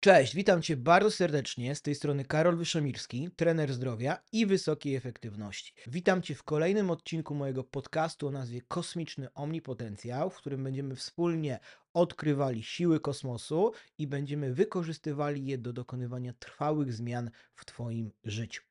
Cześć, witam Cię bardzo serdecznie. Z tej strony Karol Wyszomirski, trener zdrowia i wysokiej efektywności. Witam Cię w kolejnym odcinku mojego podcastu o nazwie Kosmiczny Omnipotencjał, w którym będziemy wspólnie odkrywali siły kosmosu i będziemy wykorzystywali je do dokonywania trwałych zmian w Twoim życiu.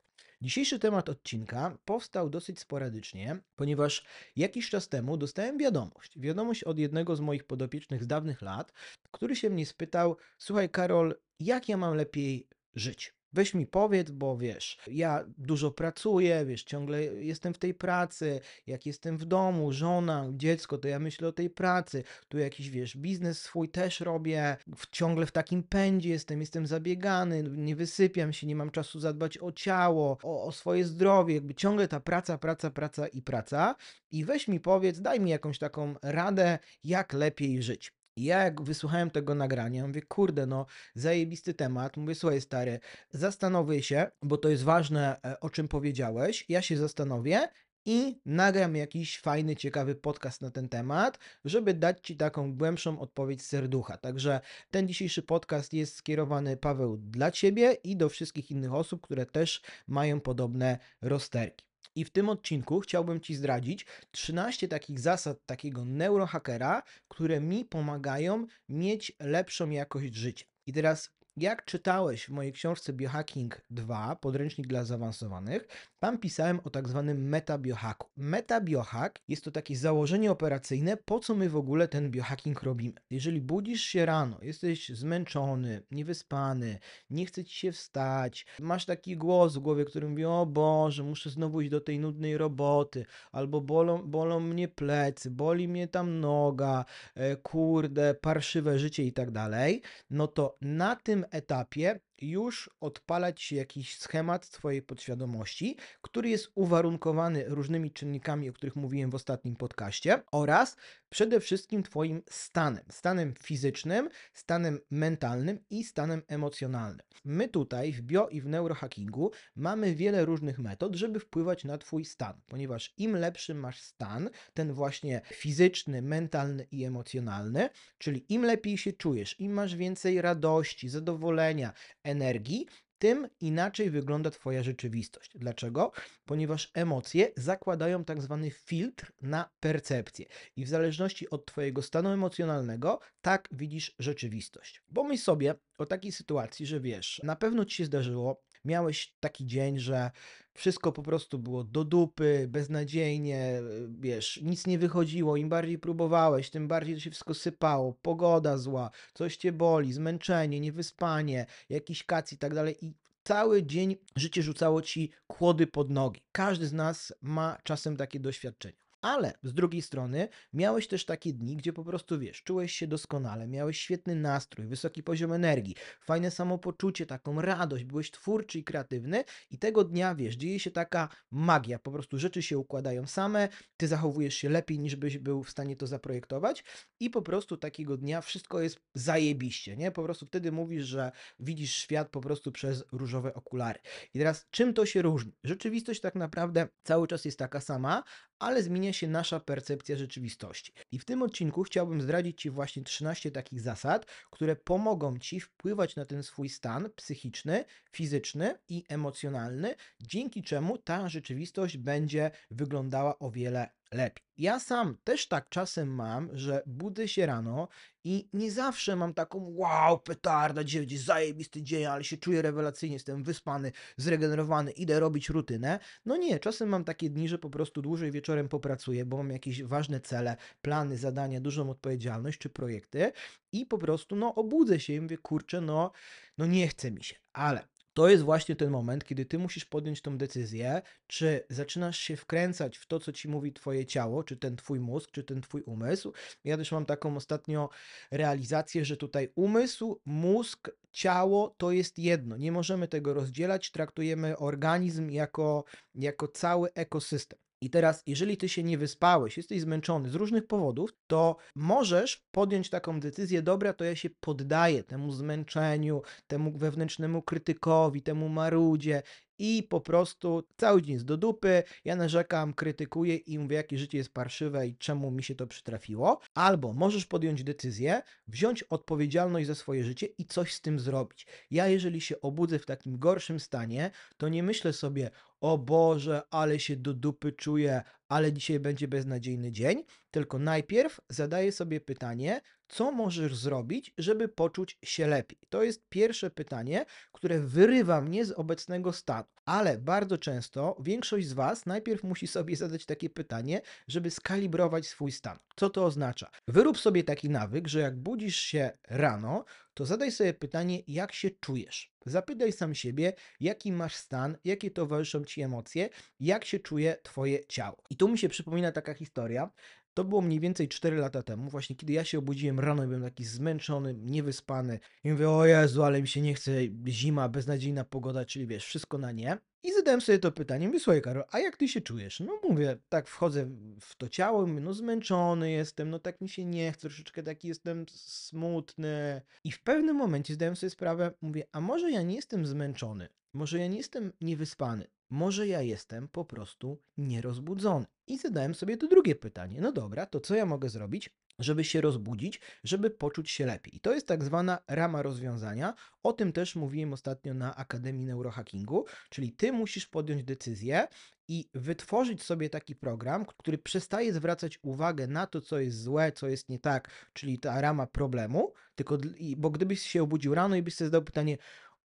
Dzisiejszy temat odcinka powstał dosyć sporadycznie, ponieważ jakiś czas temu dostałem wiadomość. Wiadomość od jednego z moich podopiecznych z dawnych lat, który się mnie spytał: Słuchaj, Karol, jak ja mam lepiej żyć? Weź mi powiedz, bo wiesz, ja dużo pracuję, wiesz, ciągle jestem w tej pracy, jak jestem w domu, żona, dziecko, to ja myślę o tej pracy, tu jakiś, wiesz, biznes swój też robię, w, ciągle w takim pędzie jestem, jestem zabiegany, nie wysypiam się, nie mam czasu zadbać o ciało, o, o swoje zdrowie, jakby ciągle ta praca, praca, praca i praca. I weź mi powiedz, daj mi jakąś taką radę, jak lepiej żyć. I ja jak wysłuchałem tego nagrania, mówię, kurde, no zajebisty temat. Mówię, słuchaj stary, zastanowię się, bo to jest ważne, e, o czym powiedziałeś. Ja się zastanowię i nagram jakiś fajny, ciekawy podcast na ten temat, żeby dać Ci taką głębszą odpowiedź z serducha. Także ten dzisiejszy podcast jest skierowany, Paweł, dla Ciebie i do wszystkich innych osób, które też mają podobne rozterki. I w tym odcinku chciałbym Ci zdradzić 13 takich zasad takiego neurohackera, które mi pomagają mieć lepszą jakość życia. I teraz jak czytałeś w mojej książce Biohacking 2, podręcznik dla zaawansowanych, tam pisałem o tak zwanym metabiohacku. Metabiohack jest to takie założenie operacyjne, po co my w ogóle ten biohacking robimy. Jeżeli budzisz się rano, jesteś zmęczony, niewyspany, nie chce ci się wstać, masz taki głos w głowie, który mówi: O Boże, muszę znowu iść do tej nudnej roboty, albo bolą, bolą mnie plecy, boli mnie tam noga, e, kurde, parszywe życie i tak dalej, no to na tym etapie już odpalać się jakiś schemat Twojej podświadomości, który jest uwarunkowany różnymi czynnikami, o których mówiłem w ostatnim podcaście, oraz przede wszystkim Twoim stanem, stanem fizycznym, stanem mentalnym i stanem emocjonalnym. My tutaj w bio i w neurohackingu mamy wiele różnych metod, żeby wpływać na Twój stan, ponieważ im lepszy masz stan, ten właśnie fizyczny, mentalny i emocjonalny, czyli im lepiej się czujesz, im masz więcej radości, zadowolenia, energii, tym inaczej wygląda Twoja rzeczywistość. Dlaczego? Ponieważ emocje zakładają tak zwany filtr na percepcję i w zależności od Twojego stanu emocjonalnego, tak widzisz rzeczywistość. Pomyśl sobie o takiej sytuacji, że wiesz, na pewno Ci się zdarzyło, miałeś taki dzień, że wszystko po prostu było do dupy, beznadziejnie, wiesz, nic nie wychodziło, im bardziej próbowałeś, tym bardziej się wszystko sypało, pogoda zła, coś cię boli, zmęczenie, niewyspanie, jakiś kac i tak dalej i cały dzień życie rzucało ci kłody pod nogi. Każdy z nas ma czasem takie doświadczenia. Ale z drugiej strony miałeś też takie dni, gdzie po prostu wiesz, czułeś się doskonale, miałeś świetny nastrój, wysoki poziom energii, fajne samopoczucie, taką radość, byłeś twórczy i kreatywny i tego dnia wiesz, dzieje się taka magia, po prostu rzeczy się układają same, ty zachowujesz się lepiej niż byś był w stanie to zaprojektować i po prostu takiego dnia wszystko jest zajebiście, nie? Po prostu wtedy mówisz, że widzisz świat po prostu przez różowe okulary. I teraz czym to się różni? Rzeczywistość tak naprawdę cały czas jest taka sama, ale zmienia się nasza percepcja rzeczywistości. I w tym odcinku chciałbym zdradzić Ci właśnie 13 takich zasad, które pomogą Ci wpływać na ten swój stan psychiczny, fizyczny i emocjonalny, dzięki czemu ta rzeczywistość będzie wyglądała o wiele lepiej. Ja sam też tak czasem mam, że budzę się rano i nie zawsze mam taką wow, petarda, będzie zajebisty dzień, ale się czuję rewelacyjnie, jestem wyspany, zregenerowany, idę robić rutynę. No nie, czasem mam takie dni, że po prostu dłużej wieczorem popracuję, bo mam jakieś ważne cele, plany, zadania, dużą odpowiedzialność czy projekty i po prostu no obudzę się i mówię, kurczę, no, no nie chce mi się, ale to jest właśnie ten moment, kiedy ty musisz podjąć tą decyzję, czy zaczynasz się wkręcać w to, co ci mówi twoje ciało, czy ten twój mózg, czy ten twój umysł. Ja też mam taką ostatnio realizację, że tutaj umysł, mózg, ciało to jest jedno. Nie możemy tego rozdzielać, traktujemy organizm jako, jako cały ekosystem. I teraz, jeżeli ty się nie wyspałeś, jesteś zmęczony z różnych powodów, to możesz podjąć taką decyzję, dobra, to ja się poddaję temu zmęczeniu, temu wewnętrznemu krytykowi, temu marudzie i po prostu cały dzień jest do dupy, ja narzekam, krytykuję i mówię, jakie życie jest parszywe i czemu mi się to przytrafiło. Albo możesz podjąć decyzję, wziąć odpowiedzialność za swoje życie i coś z tym zrobić. Ja, jeżeli się obudzę w takim gorszym stanie, to nie myślę sobie, o Boże, ale się do dupy czuję, ale dzisiaj będzie beznadziejny dzień, tylko najpierw zadaję sobie pytanie, co możesz zrobić, żeby poczuć się lepiej. To jest pierwsze pytanie, które wyrywa mnie z obecnego stanu. Ale bardzo często większość z Was najpierw musi sobie zadać takie pytanie, żeby skalibrować swój stan. Co to oznacza? Wyrób sobie taki nawyk, że jak budzisz się rano, to zadaj sobie pytanie, jak się czujesz. Zapytaj sam siebie, jaki masz stan, jakie towarzyszą ci emocje, jak się czuje twoje ciało. I tu mi się przypomina taka historia. To było mniej więcej 4 lata temu, właśnie kiedy ja się obudziłem rano i byłem taki zmęczony, niewyspany. I mówię, o Jezu, ale mi się nie chce, zima, beznadziejna pogoda, czyli wiesz, wszystko na nie. I zadałem sobie to pytanie, mówię, słuchaj Karol, a jak ty się czujesz? No mówię, tak wchodzę w to ciało, mówię, no zmęczony jestem, no tak mi się nie chce, troszeczkę taki jestem smutny. I w pewnym momencie zdałem sobie sprawę, mówię, a może ja nie jestem zmęczony, może ja nie jestem niewyspany, może ja jestem po prostu nierozbudzony. I zadałem sobie to drugie pytanie, no dobra, to co ja mogę zrobić? żeby się rozbudzić, żeby poczuć się lepiej. I to jest tak zwana rama rozwiązania. O tym też mówiłem ostatnio na Akademii Neurohackingu, czyli ty musisz podjąć decyzję i wytworzyć sobie taki program, który przestaje zwracać uwagę na to, co jest złe, co jest nie tak, czyli ta rama problemu, tylko, bo gdybyś się obudził rano i byś sobie zadał pytanie,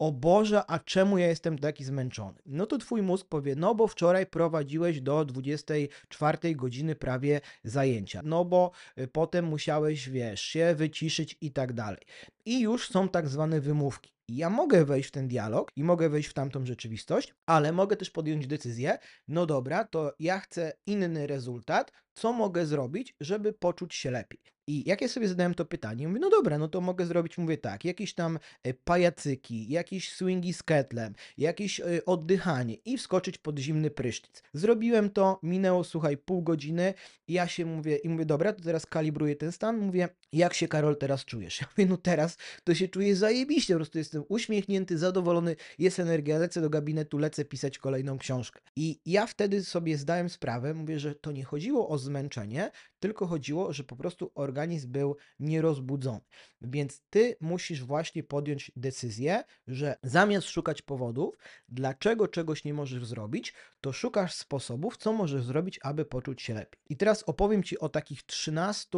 o Boże, a czemu ja jestem taki zmęczony? No to twój mózg powie, no bo wczoraj prowadziłeś do 24 godziny prawie zajęcia, no bo y, potem musiałeś, wiesz, się wyciszyć i tak dalej. I już są tak zwane wymówki. Ja mogę wejść w ten dialog i mogę wejść w tamtą rzeczywistość, ale mogę też podjąć decyzję, no dobra, to ja chcę inny rezultat, co mogę zrobić, żeby poczuć się lepiej. I jak ja sobie zadałem to pytanie, mówię, no dobra, no to mogę zrobić, mówię tak, jakieś tam e, pajacyki, jakieś swingi z ketlem, jakieś e, oddychanie i wskoczyć pod zimny prysznic. Zrobiłem to, minęło, słuchaj, pół godziny ja się mówię, i mówię, dobra, to teraz kalibruję ten stan, mówię, jak się Karol teraz czujesz? Ja mówię, no teraz to się czuję zajebiście, po prostu jestem uśmiechnięty, zadowolony, jest energia, lecę do gabinetu, lecę pisać kolejną książkę. I ja wtedy sobie zdałem sprawę, mówię, że to nie chodziło o zmęczenie, tylko chodziło, że po prostu organizm był nierozbudzony. Więc ty musisz właśnie podjąć decyzję, że zamiast szukać powodów, dlaczego czegoś nie możesz zrobić, to szukasz sposobów, co możesz zrobić, aby poczuć się lepiej. I teraz opowiem ci o takich 13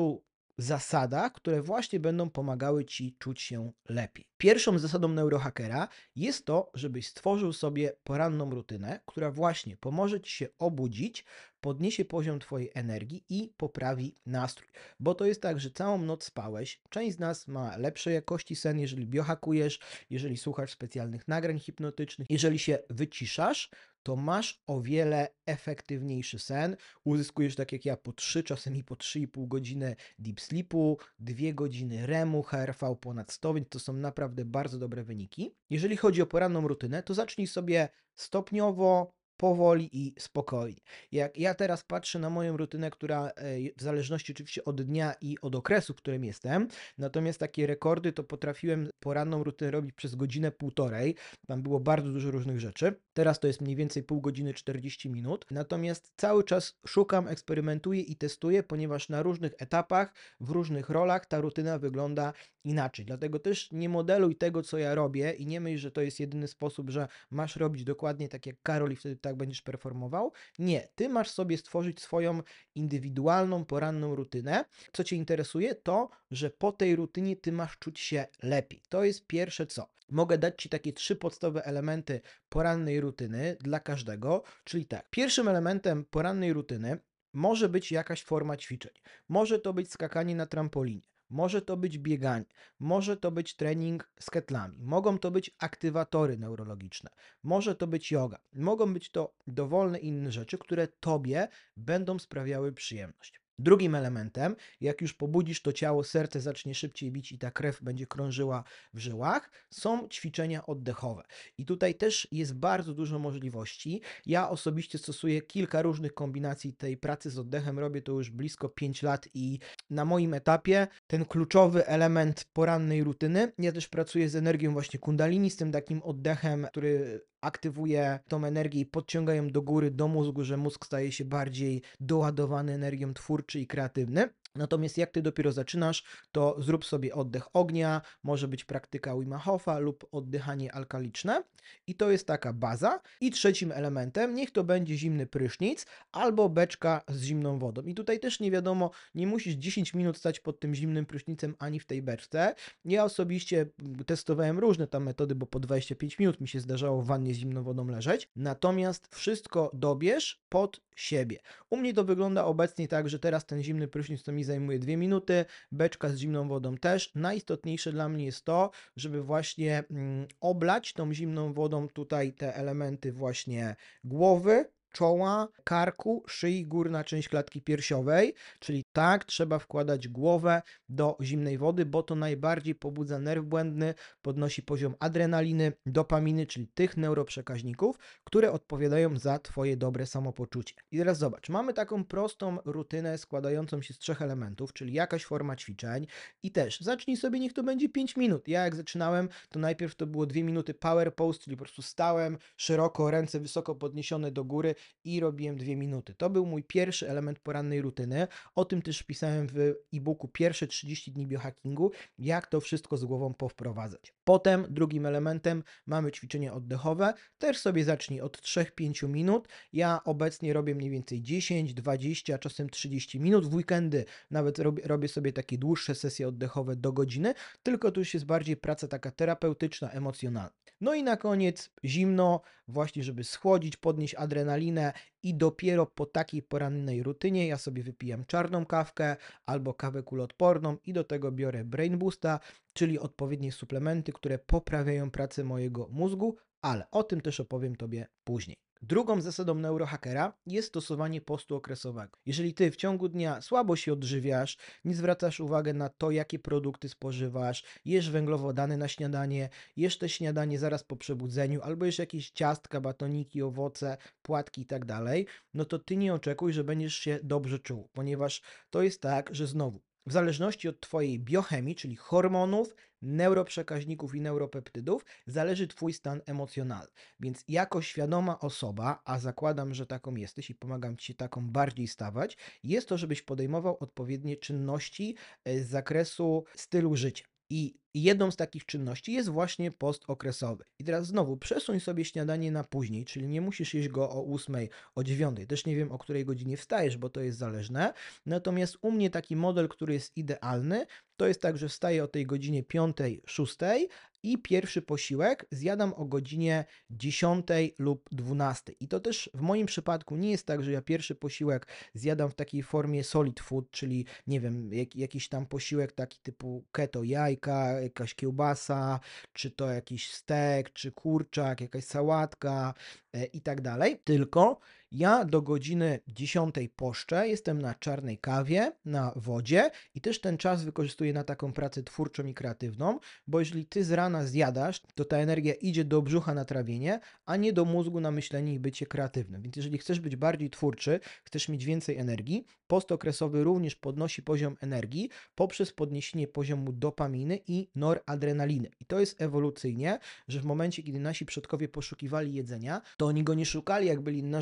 zasadach, które właśnie będą pomagały ci czuć się lepiej. Pierwszą zasadą neurohackera jest to, żebyś stworzył sobie poranną rutynę, która właśnie pomoże ci się obudzić, podniesie poziom twojej energii i poprawi nastrój. Bo to jest tak, że całą noc spałeś. Część z nas ma lepszej jakości sen, jeżeli biohakujesz, jeżeli słuchasz specjalnych nagrań hipnotycznych, jeżeli się wyciszasz, to masz o wiele efektywniejszy sen. Uzyskujesz tak jak ja po 3, czasem po 3,5 godziny deep sleepu, 2 godziny REMu, HRV ponad 100, więc to są naprawdę bardzo dobre wyniki. Jeżeli chodzi o poranną rutynę, to zacznij sobie stopniowo powoli i spokojnie. Jak ja teraz patrzę na moją rutynę, która e, w zależności oczywiście od dnia i od okresu, w którym jestem, natomiast takie rekordy to potrafiłem poranną rutynę robić przez godzinę, półtorej. Tam było bardzo dużo różnych rzeczy. Teraz to jest mniej więcej pół godziny, 40 minut. Natomiast cały czas szukam, eksperymentuję i testuję, ponieważ na różnych etapach, w różnych rolach ta rutyna wygląda inaczej. Dlatego też nie modeluj tego, co ja robię i nie myśl, że to jest jedyny sposób, że masz robić dokładnie tak jak Karol i wtedy tak będziesz performował. Nie, ty masz sobie stworzyć swoją indywidualną, poranną rutynę. Co cię interesuje, to, że po tej rutynie ty masz czuć się lepiej. To jest pierwsze co. Mogę dać ci takie trzy podstawowe elementy porannej rutyny dla każdego, czyli tak. Pierwszym elementem porannej rutyny może być jakaś forma ćwiczeń. Może to być skakanie na trampolinie. Może to być bieganie, może to być trening z ketlami, mogą to być aktywatory neurologiczne, może to być yoga, mogą być to dowolne inne rzeczy, które tobie będą sprawiały przyjemność. Drugim elementem, jak już pobudzisz to ciało, serce zacznie szybciej bić i ta krew będzie krążyła w żyłach, są ćwiczenia oddechowe. I tutaj też jest bardzo dużo możliwości. Ja osobiście stosuję kilka różnych kombinacji tej pracy z oddechem, robię to już blisko 5 lat i na moim etapie ten kluczowy element porannej rutyny, ja też pracuję z energią właśnie kundalini, z tym takim oddechem, który aktywuje tą energię i podciąga ją do góry, do mózgu, że mózg staje się bardziej doładowany energią twórczy i kreatywny. Natomiast jak ty dopiero zaczynasz, to zrób sobie oddech ognia, może być praktyka Wim Hofa lub oddychanie alkaliczne i to jest taka baza. I trzecim elementem niech to będzie zimny prysznic albo beczka z zimną wodą. I tutaj też nie wiadomo, nie musisz 10 minut stać pod tym zimnym prysznicem ani w tej beczce. Ja osobiście testowałem różne tam metody, bo po 25 minut mi się zdarzało w wannie z zimną wodą leżeć. Natomiast wszystko dobierz pod siebie. U mnie to wygląda obecnie tak, że teraz ten zimny prysznic to mi zajmuje 2 minuty, beczka z zimną wodą też. Najistotniejsze dla mnie jest to, żeby właśnie mm, oblać tą zimną wodą tutaj te elementy właśnie głowy, czoła, karku, szyi, górna część klatki piersiowej, czyli tak trzeba wkładać głowę do zimnej wody, bo to najbardziej pobudza nerw błędny, podnosi poziom adrenaliny, dopaminy, czyli tych neuroprzekaźników, które odpowiadają za Twoje dobre samopoczucie. I teraz zobacz, mamy taką prostą rutynę składającą się z trzech elementów, czyli jakaś forma ćwiczeń i też zacznij sobie, niech to będzie 5 minut. Ja jak zaczynałem, to najpierw to było 2 minuty power pose, czyli po prostu stałem szeroko, ręce wysoko podniesione do góry i robiłem 2 minuty. To był mój pierwszy element porannej rutyny. O tym też pisałem w e-booku Pierwsze 30 dni biohackingu, jak to wszystko z głową powprowadzać. Potem drugim elementem mamy ćwiczenia oddechowe. Też sobie zacznij od 3-5 minut. Ja obecnie robię mniej więcej 10, 20, czasem 30 minut. W weekendy nawet robię, robię sobie takie dłuższe sesje oddechowe do godziny, tylko to już jest bardziej praca taka terapeutyczna, emocjonalna. No i na koniec zimno, właśnie żeby schłodzić, podnieść adrenalinę i dopiero po takiej porannej rutynie ja sobie wypijam czarną kawkę albo kawę kuloodporną i do tego biorę Brain Boosta, czyli odpowiednie suplementy, które poprawiają pracę mojego mózgu, ale o tym też opowiem Tobie później. Drugą zasadą neurohackera jest stosowanie postu okresowego. Jeżeli ty w ciągu dnia słabo się odżywiasz, nie zwracasz uwagi na to, jakie produkty spożywasz, jesz węglowodany na śniadanie, jesz te śniadanie zaraz po przebudzeniu, albo jesz jakieś ciastka, batoniki, owoce, płatki i tak no to ty nie oczekuj, że będziesz się dobrze czuł, ponieważ to jest tak, że znowu w zależności od Twojej biochemii, czyli hormonów, neuroprzekaźników i neuropeptydów, zależy Twój stan emocjonalny. Więc jako świadoma osoba, a zakładam, że taką jesteś i pomagam Ci się taką bardziej stawać, jest to, żebyś podejmował odpowiednie czynności e, z zakresu stylu życia. I jedną z takich czynności jest właśnie post okresowy. I teraz znowu przesuń sobie śniadanie na później, czyli nie musisz jeść go o 8, o 9. Też nie wiem o której godzinie wstajesz, bo to jest zależne. Natomiast u mnie taki model, który jest idealny, to jest tak, że wstaję o tej godzinie 5, 6 i pierwszy posiłek zjadam o godzinie 10 lub 12. I to też w moim przypadku nie jest tak, że ja pierwszy posiłek zjadam w takiej formie solid food, czyli nie wiem, jak, jakiś tam posiłek taki typu keto jajka, jakaś kiełbasa, czy to jakiś stek, czy kurczak, jakaś sałatka e, i tak dalej. Tylko ja do godziny 10 poszczę, jestem na czarnej kawie, na wodzie i też ten czas wykorzystuję na taką pracę twórczą i kreatywną, bo jeżeli ty z rana zjadasz, to ta energia idzie do brzucha na trawienie, a nie do mózgu na myślenie i bycie kreatywnym. Więc jeżeli chcesz być bardziej twórczy, chcesz mieć więcej energii, post okresowy również podnosi poziom energii poprzez podniesienie poziomu dopaminy i noradrenaliny. I to jest ewolucyjnie, że w momencie, kiedy nasi przodkowie poszukiwali jedzenia, to oni go nie szukali jak byli na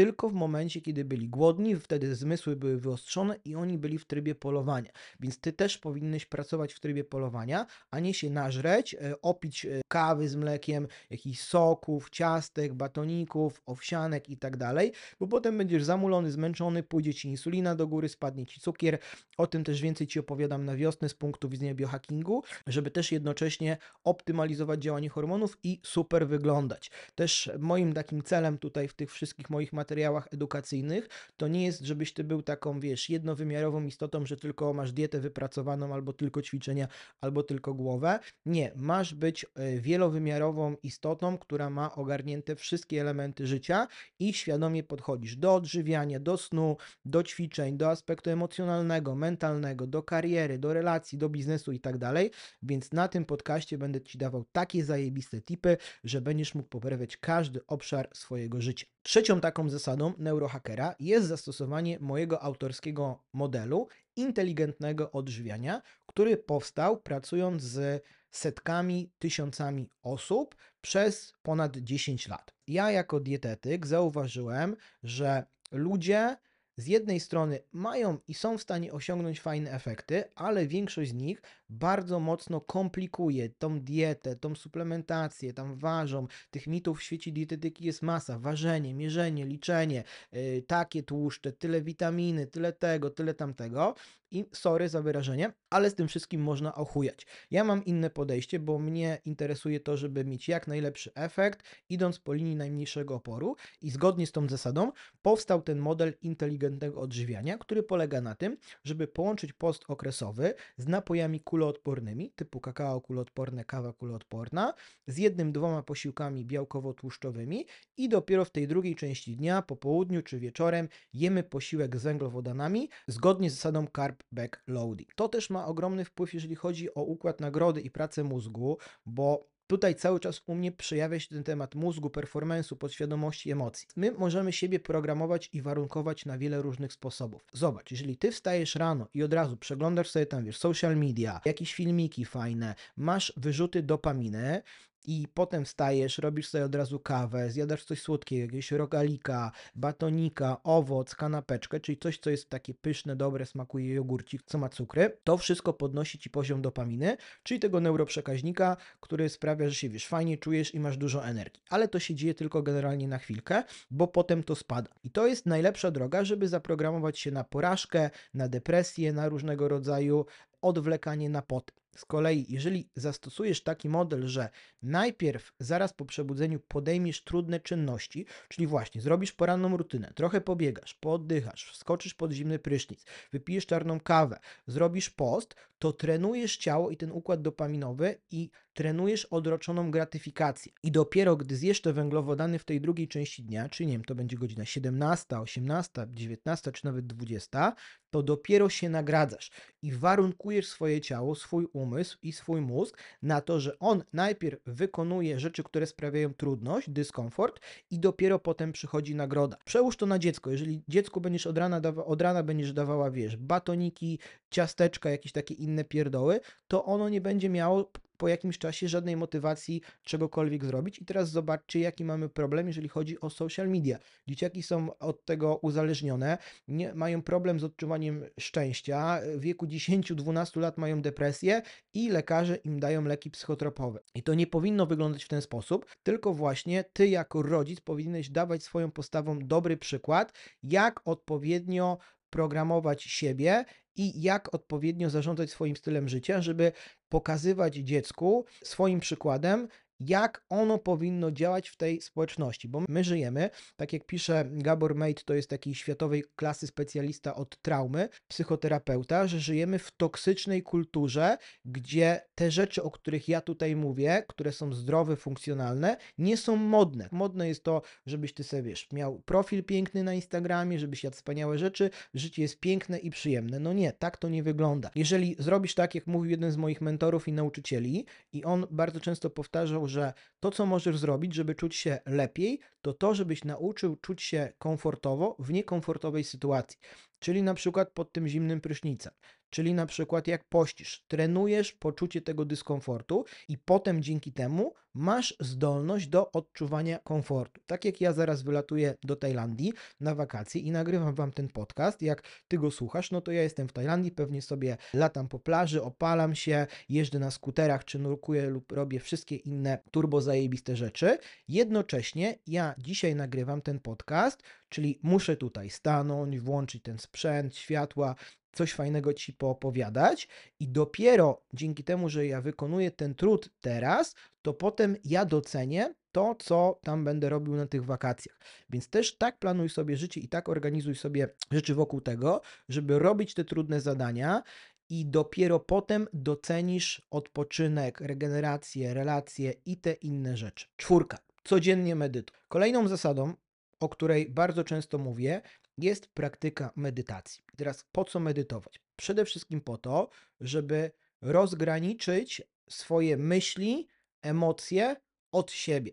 tylko w momencie, kiedy byli głodni, wtedy zmysły były wyostrzone i oni byli w trybie polowania. Więc ty też powinieneś pracować w trybie polowania, a nie się nażreć, e, opić e, kawy z mlekiem, jakichś soków, ciastek, batoników, owsianek i tak dalej, bo potem będziesz zamulony, zmęczony, pójdzie ci insulina do góry, spadnie ci cukier. O tym też więcej ci opowiadam na wiosnę z punktu widzenia biohackingu, żeby też jednocześnie optymalizować działanie hormonów i super wyglądać. Też moim takim celem tutaj w tych wszystkich moich materiałach edukacyjnych, to nie jest, żebyś ty był taką, wiesz, jednowymiarową istotą, że tylko masz dietę wypracowaną, albo tylko ćwiczenia, albo tylko głowę. Nie, masz być e, wielowymiarową istotą, która ma ogarnięte wszystkie elementy życia i świadomie podchodzisz do odżywiania, do snu, do ćwiczeń, do aspektu emocjonalnego, mentalnego, do kariery, do relacji, do biznesu i tak dalej. Więc na tym podcaście będę ci dawał takie zajebiste tipy, że będziesz mógł poprawiać każdy obszar swojego życia. Trzecią taką zasadą neurohackera jest zastosowanie mojego autorskiego modelu inteligentnego odżywiania, który powstał pracując z setkami, tysiącami osób przez ponad 10 lat. Ja jako dietetyk zauważyłem, że ludzie z jednej strony mają i są w stanie osiągnąć fajne efekty, ale większość z nich bardzo mocno komplikuje tą dietę, tą suplementację, tam ważą. Tych mitów w świecie dietetyki jest masa. Ważenie, mierzenie, liczenie, yy, takie tłuszcze, tyle witaminy, tyle tego, tyle tamtego. I sorry za wyrażenie, ale z tym wszystkim można ochujać. Ja mam inne podejście, bo mnie interesuje to, żeby mieć jak najlepszy efekt, idąc po linii najmniejszego oporu i zgodnie z tą zasadą powstał ten model inteligentnego odżywiania, który polega na tym, żeby połączyć post okresowy z napojami kuloodpornymi, typu kakao kuloodporne, kawa kuloodporna, z jednym, dwoma posiłkami białkowo-tłuszczowymi i dopiero w tej drugiej części dnia, po południu czy wieczorem jemy posiłek z węglowodanami, zgodnie z zasadą carb backloading. To też ma ogromny wpływ, jeżeli chodzi o układ nagrody i pracę mózgu, bo Tutaj cały czas u mnie przejawia się ten temat mózgu, performance'u, podświadomości, emocji. My możemy siebie programować i warunkować na wiele różnych sposobów. Zobacz, jeżeli ty wstajesz rano i od razu przeglądasz sobie tam, wiesz, social media, jakieś filmiki fajne, masz wyrzuty dopaminy, i potem wstajesz, robisz sobie od razu kawę, zjadasz coś słodkiego, jakiegoś rogalika, batonika, owoc, kanapeczkę, czyli coś, co jest takie pyszne, dobre, smakuje jogurcik, co ma cukry, to wszystko podnosi ci poziom dopaminy, czyli tego neuroprzekaźnika, który sprawia, że się wiesz, fajnie czujesz i masz dużo energii. Ale to się dzieje tylko generalnie na chwilkę, bo potem to spada. I to jest najlepsza droga, żeby zaprogramować się na porażkę, na depresję, na różnego rodzaju odwlekanie na potem. Z kolei, jeżeli zastosujesz taki model, że najpierw zaraz po przebudzeniu podejmiesz trudne czynności, czyli właśnie zrobisz poranną rutynę, trochę pobiegasz, pooddychasz, wskoczysz pod zimny prysznic, wypijesz czarną kawę, zrobisz post, to trenujesz ciało i ten układ dopaminowy i trenujesz odroczoną gratyfikację. I dopiero gdy zjesz te węglowodany w tej drugiej części dnia, czyli nie wiem, to będzie godzina 17, 18, 19 czy nawet 20, to dopiero się nagradzasz i warunkujesz swoje ciało, swój umysł i swój mózg na to, że on najpierw wykonuje rzeczy, które sprawiają trudność, dyskomfort i dopiero potem przychodzi nagroda. Przełóż to na dziecko. Jeżeli dziecku będziesz od rana, dawa, od rana będziesz dawała, wiesz, batoniki, ciasteczka, jakieś takie inne pierdoły, to ono nie będzie miało po jakimś czasie żadnej motywacji czegokolwiek zrobić. I teraz zobaczcie, jaki mamy problem, jeżeli chodzi o social media. Dzieciaki są od tego uzależnione, nie, mają problem z odczuwaniem szczęścia, w wieku 10-12 lat mają depresję i lekarze im dają leki psychotropowe. I to nie powinno wyglądać w ten sposób, tylko właśnie ty jako rodzic powinieneś dawać swoją postawą dobry przykład, jak odpowiednio programować siebie i jak odpowiednio zarządzać swoim stylem życia, żeby pokazywać dziecku swoim przykładem, jak ono powinno działać w tej społeczności, bo my żyjemy, tak jak pisze Gabor Mate, to jest taki światowej klasy specjalista od traumy, psychoterapeuta, że żyjemy w toksycznej kulturze, gdzie te rzeczy, o których ja tutaj mówię, które są zdrowe, funkcjonalne, nie są modne. Modne jest to, żebyś ty sobie, wiesz, miał profil piękny na Instagramie, żebyś jadł wspaniałe rzeczy, życie jest piękne i przyjemne. No nie, tak to nie wygląda. Jeżeli zrobisz tak, jak mówił jeden z moich mentorów i nauczycieli i on bardzo często powtarzał, że to, co możesz zrobić, żeby czuć się lepiej, to to, żebyś nauczył czuć się komfortowo w niekomfortowej sytuacji. Czyli na przykład pod tym zimnym prysznicem. Czyli na przykład jak pościsz, trenujesz poczucie tego dyskomfortu i potem dzięki temu masz zdolność do odczuwania komfortu. Tak jak ja zaraz wylatuję do Tajlandii na wakacje i nagrywam wam ten podcast, jak ty go słuchasz, no to ja jestem w Tajlandii, pewnie sobie latam po plaży, opalam się, jeżdżę na skuterach, czy nurkuję lub robię wszystkie inne turbo zajebiste rzeczy. Jednocześnie ja dzisiaj nagrywam ten podcast, czyli muszę tutaj stanąć, włączyć ten sprzęt, światła, coś fajnego ci poopowiadać, i dopiero dzięki temu, że ja wykonuję ten trud teraz, to potem ja docenię to, co tam będę robił na tych wakacjach. Więc też tak planuj sobie życie i tak organizuj sobie rzeczy wokół tego, żeby robić te trudne zadania i dopiero potem docenisz odpoczynek, regenerację, relacje i te inne rzeczy. Czwórka. Codziennie medytuj. Kolejną zasadą, o której bardzo często mówię, jest praktyka medytacji. Teraz po co medytować? Przede wszystkim po to, żeby rozgraniczyć swoje myśli, emocje od siebie.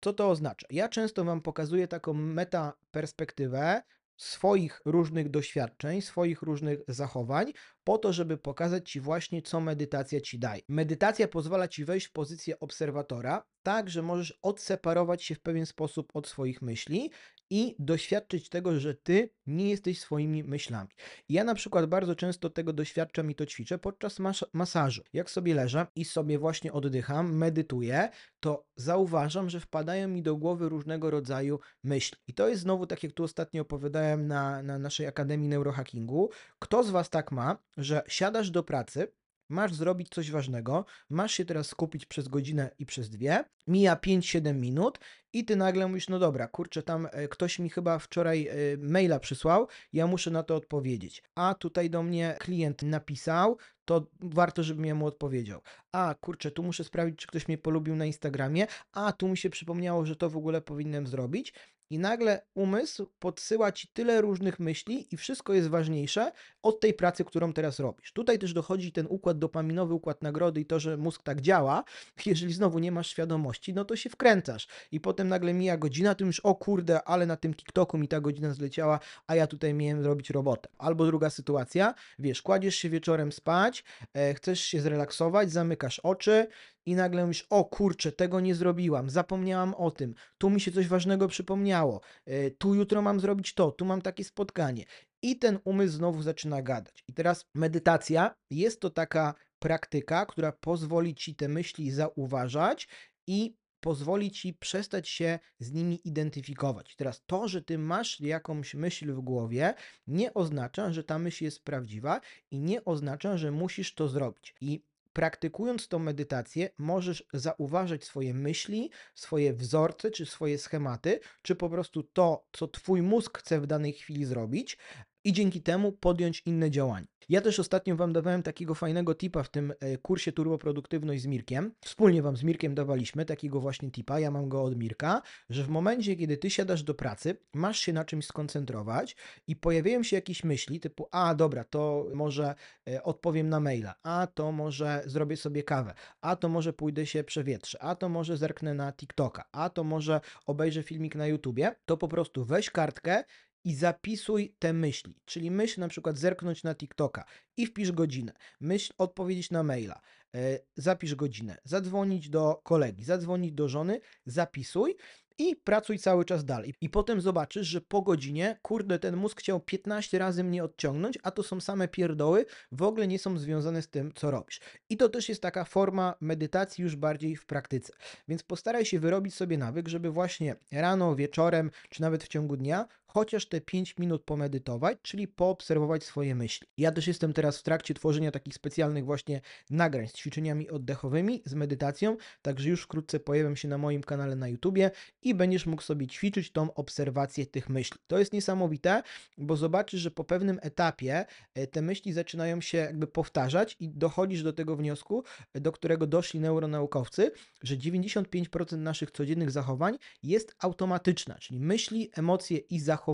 Co to oznacza? Ja często Wam pokazuję taką meta perspektywę swoich różnych doświadczeń, swoich różnych zachowań, po to, żeby pokazać Ci właśnie, co medytacja Ci daje. Medytacja pozwala Ci wejść w pozycję obserwatora, tak, że możesz odseparować się w pewien sposób od swoich myśli i doświadczyć tego, że ty nie jesteś swoimi myślami. Ja na przykład bardzo często tego doświadczam i to ćwiczę podczas mas masażu. Jak sobie leżę i sobie właśnie oddycham, medytuję, to zauważam, że wpadają mi do głowy różnego rodzaju myśli. I to jest znowu tak, jak tu ostatnio opowiadałem na, na naszej Akademii Neurohackingu. Kto z Was tak ma, że siadasz do pracy, masz zrobić coś ważnego, masz się teraz skupić przez godzinę i przez dwie, mija 5-7 minut i ty nagle mówisz, no dobra, kurczę, tam e, ktoś mi chyba wczoraj e, maila przysłał, ja muszę na to odpowiedzieć. A tutaj do mnie klient napisał, to warto, żebym ja mu odpowiedział. A kurczę, tu muszę sprawdzić, czy ktoś mnie polubił na Instagramie, a tu mi się przypomniało, że to w ogóle powinienem zrobić. I nagle umysł podsyła ci tyle różnych myśli, i wszystko jest ważniejsze od tej pracy, którą teraz robisz. Tutaj też dochodzi ten układ dopaminowy, układ nagrody i to, że mózg tak działa. Jeżeli znowu nie masz świadomości, no to się wkręcasz. I potem nagle mija godzina, ty już, o kurde, ale na tym TikToku mi ta godzina zleciała, a ja tutaj miałem zrobić robotę. Albo druga sytuacja, wiesz, kładziesz się wieczorem spać, e, chcesz się zrelaksować, zamykasz oczy, i nagle mówisz, o kurczę, tego nie zrobiłam, zapomniałam o tym, tu mi się coś ważnego przypomniało, e, tu jutro mam zrobić to, tu mam takie spotkanie. I ten umysł znowu zaczyna gadać. I teraz medytacja jest to taka praktyka, która pozwoli ci te myśli zauważać i pozwoli ci przestać się z nimi identyfikować. Teraz to, że ty masz jakąś myśl w głowie, nie oznacza, że ta myśl jest prawdziwa i nie oznacza, że musisz to zrobić. I praktykując tą medytację, możesz zauważać swoje myśli, swoje wzorce, czy swoje schematy, czy po prostu to, co Twój mózg chce w danej chwili zrobić, i dzięki temu podjąć inne działania. Ja też ostatnio Wam dawałem takiego fajnego tipa w tym e, kursie Turboproduktywność z Mirkiem. Wspólnie Wam z Mirkiem dawaliśmy takiego właśnie tipa, ja mam go od Mirka, że w momencie, kiedy Ty siadasz do pracy, masz się na czymś skoncentrować i pojawiają się jakieś myśli typu, a dobra, to może e, odpowiem na maila, a to może zrobię sobie kawę, a to może pójdę się przewietrzę, a to może zerknę na TikToka, a to może obejrzę filmik na YouTubie, to po prostu weź kartkę, i zapisuj te myśli. Czyli myśl na przykład zerknąć na TikToka i wpisz godzinę. Myśl odpowiedzieć na maila. E, zapisz godzinę. Zadzwonić do kolegi, zadzwonić do żony, zapisuj i pracuj cały czas dalej. I potem zobaczysz, że po godzinie, kurde, ten mózg chciał 15 razy mnie odciągnąć, a to są same pierdoły, w ogóle nie są związane z tym, co robisz. I to też jest taka forma medytacji już bardziej w praktyce. Więc postaraj się wyrobić sobie nawyk, żeby właśnie rano, wieczorem, czy nawet w ciągu dnia chociaż te 5 minut pomedytować, czyli poobserwować swoje myśli. Ja też jestem teraz w trakcie tworzenia takich specjalnych właśnie nagrań z ćwiczeniami oddechowymi, z medytacją, także już wkrótce pojawią się na moim kanale na YouTubie i będziesz mógł sobie ćwiczyć tą obserwację tych myśli. To jest niesamowite, bo zobaczysz, że po pewnym etapie e, te myśli zaczynają się jakby powtarzać i dochodzisz do tego wniosku, e, do którego doszli neuronaukowcy, że 95% naszych codziennych zachowań jest automatyczna, czyli myśli, emocje i zachowania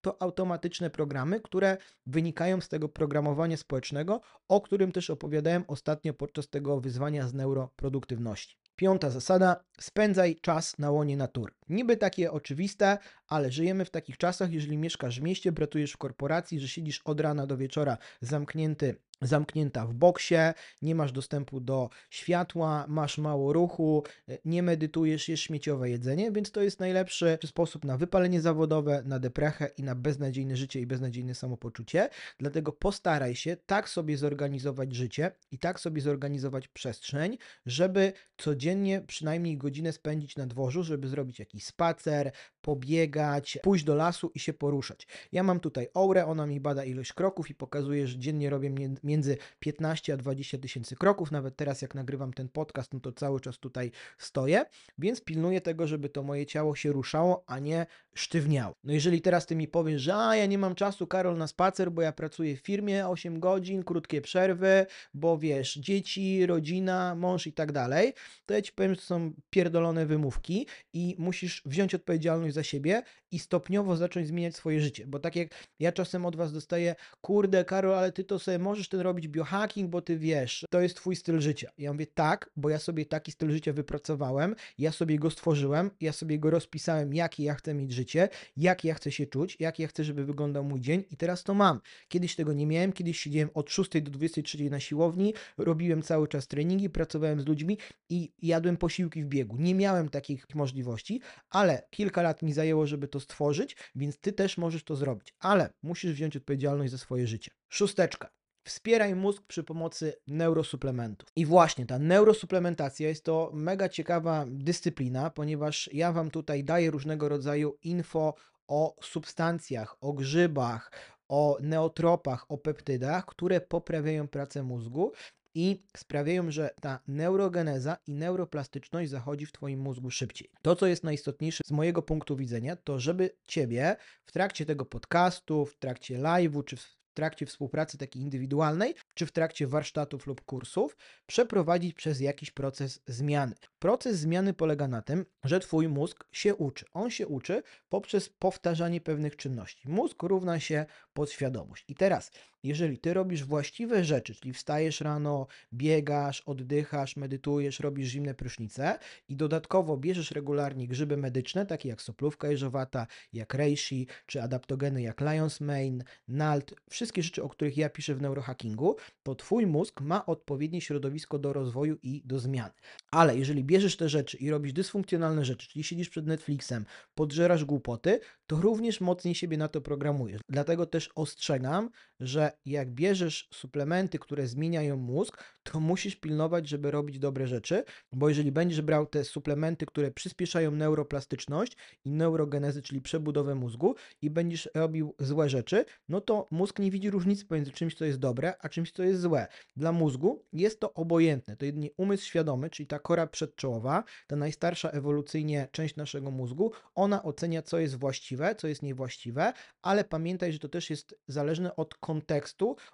to automatyczne programy, które wynikają z tego programowania społecznego, o którym też opowiadałem ostatnio podczas tego wyzwania z neuroproduktywności. Piąta zasada: spędzaj czas na łonie natury. Niby takie oczywiste, ale żyjemy w takich czasach, jeżeli mieszkasz w mieście, pracujesz w korporacji, że siedzisz od rana do wieczora zamknięty zamknięta w boksie, nie masz dostępu do światła, masz mało ruchu, nie medytujesz, jesz śmieciowe jedzenie, więc to jest najlepszy sposób na wypalenie zawodowe, na deprechę i na beznadziejne życie i beznadziejne samopoczucie. Dlatego postaraj się tak sobie zorganizować życie i tak sobie zorganizować przestrzeń, żeby codziennie przynajmniej godzinę spędzić na dworzu, żeby zrobić jakiś spacer, pobiegać, pójść do lasu i się poruszać. Ja mam tutaj aurę, ona mi bada ilość kroków i pokazuje, że dziennie robię między 15 a 20 tysięcy kroków. Nawet teraz, jak nagrywam ten podcast, no to cały czas tutaj stoję, więc pilnuję tego, żeby to moje ciało się ruszało, a nie sztywniało. No jeżeli teraz ty mi powiesz, że a ja nie mam czasu, Karol, na spacer, bo ja pracuję w firmie 8 godzin, krótkie przerwy, bo wiesz, dzieci, rodzina, mąż i tak dalej, to ja ci powiem, że to są pierdolone wymówki i musisz wziąć odpowiedzialność za siebie i stopniowo zacząć zmieniać swoje życie. Bo tak jak ja czasem od was dostaję, kurde, Karol, ale ty to sobie możesz ten robić biohacking, bo ty wiesz, to jest twój styl życia. Ja mówię tak, bo ja sobie taki styl życia wypracowałem, ja sobie go stworzyłem, ja sobie go rozpisałem, jakie ja chcę mieć życie, jak ja chcę się czuć, jak ja chcę, żeby wyglądał mój dzień i teraz to mam. Kiedyś tego nie miałem, kiedyś siedziałem od 6 do 23 na siłowni, robiłem cały czas treningi, pracowałem z ludźmi i jadłem posiłki w biegu. Nie miałem takich możliwości, ale kilka lat mi zajęło, żeby to stworzyć, więc ty też możesz to zrobić, ale musisz wziąć odpowiedzialność za swoje życie. Szósteczka. Wspieraj mózg przy pomocy neurosuplementów. I właśnie ta neurosuplementacja jest to mega ciekawa dyscyplina, ponieważ ja Wam tutaj daję różnego rodzaju info o substancjach, o grzybach, o neotropach, o peptydach, które poprawiają pracę mózgu i sprawiają, że ta neurogeneza i neuroplastyczność zachodzi w Twoim mózgu szybciej. To, co jest najistotniejsze z mojego punktu widzenia, to żeby Ciebie w trakcie tego podcastu, w trakcie live'u czy w trakcie współpracy takiej indywidualnej, czy w trakcie warsztatów lub kursów, przeprowadzić przez jakiś proces zmiany. Proces zmiany polega na tym, że Twój mózg się uczy. On się uczy poprzez powtarzanie pewnych czynności. Mózg równa się podświadomość. I teraz, jeżeli Ty robisz właściwe rzeczy, czyli wstajesz rano, biegasz, oddychasz, medytujesz, robisz zimne prysznice i dodatkowo bierzesz regularnie grzyby medyczne, takie jak soplówka jeżowata, jak reishi, czy adaptogeny jak lion's mane, nalt, wszystkie rzeczy, o których ja piszę w neurohackingu, to Twój mózg ma odpowiednie środowisko do rozwoju i do zmian. Ale jeżeli bierzesz te rzeczy i robisz dysfunkcjonalne rzeczy, czyli siedzisz przed Netflixem, podżerasz głupoty, to również mocniej siebie na to programujesz. Dlatego też ostrzegam, że jak bierzesz suplementy, które zmieniają mózg, to musisz pilnować, żeby robić dobre rzeczy, bo jeżeli będziesz brał te suplementy, które przyspieszają neuroplastyczność i neurogenezę, czyli przebudowę mózgu i będziesz robił złe rzeczy, no to mózg nie widzi różnicy pomiędzy czymś, co jest dobre, a czymś, co jest złe. Dla mózgu jest to obojętne. To jedynie umysł świadomy, czyli ta kora przedczołowa, ta najstarsza ewolucyjnie część naszego mózgu, ona ocenia, co jest właściwe, co jest niewłaściwe, ale pamiętaj, że to też jest zależne od kontekstu,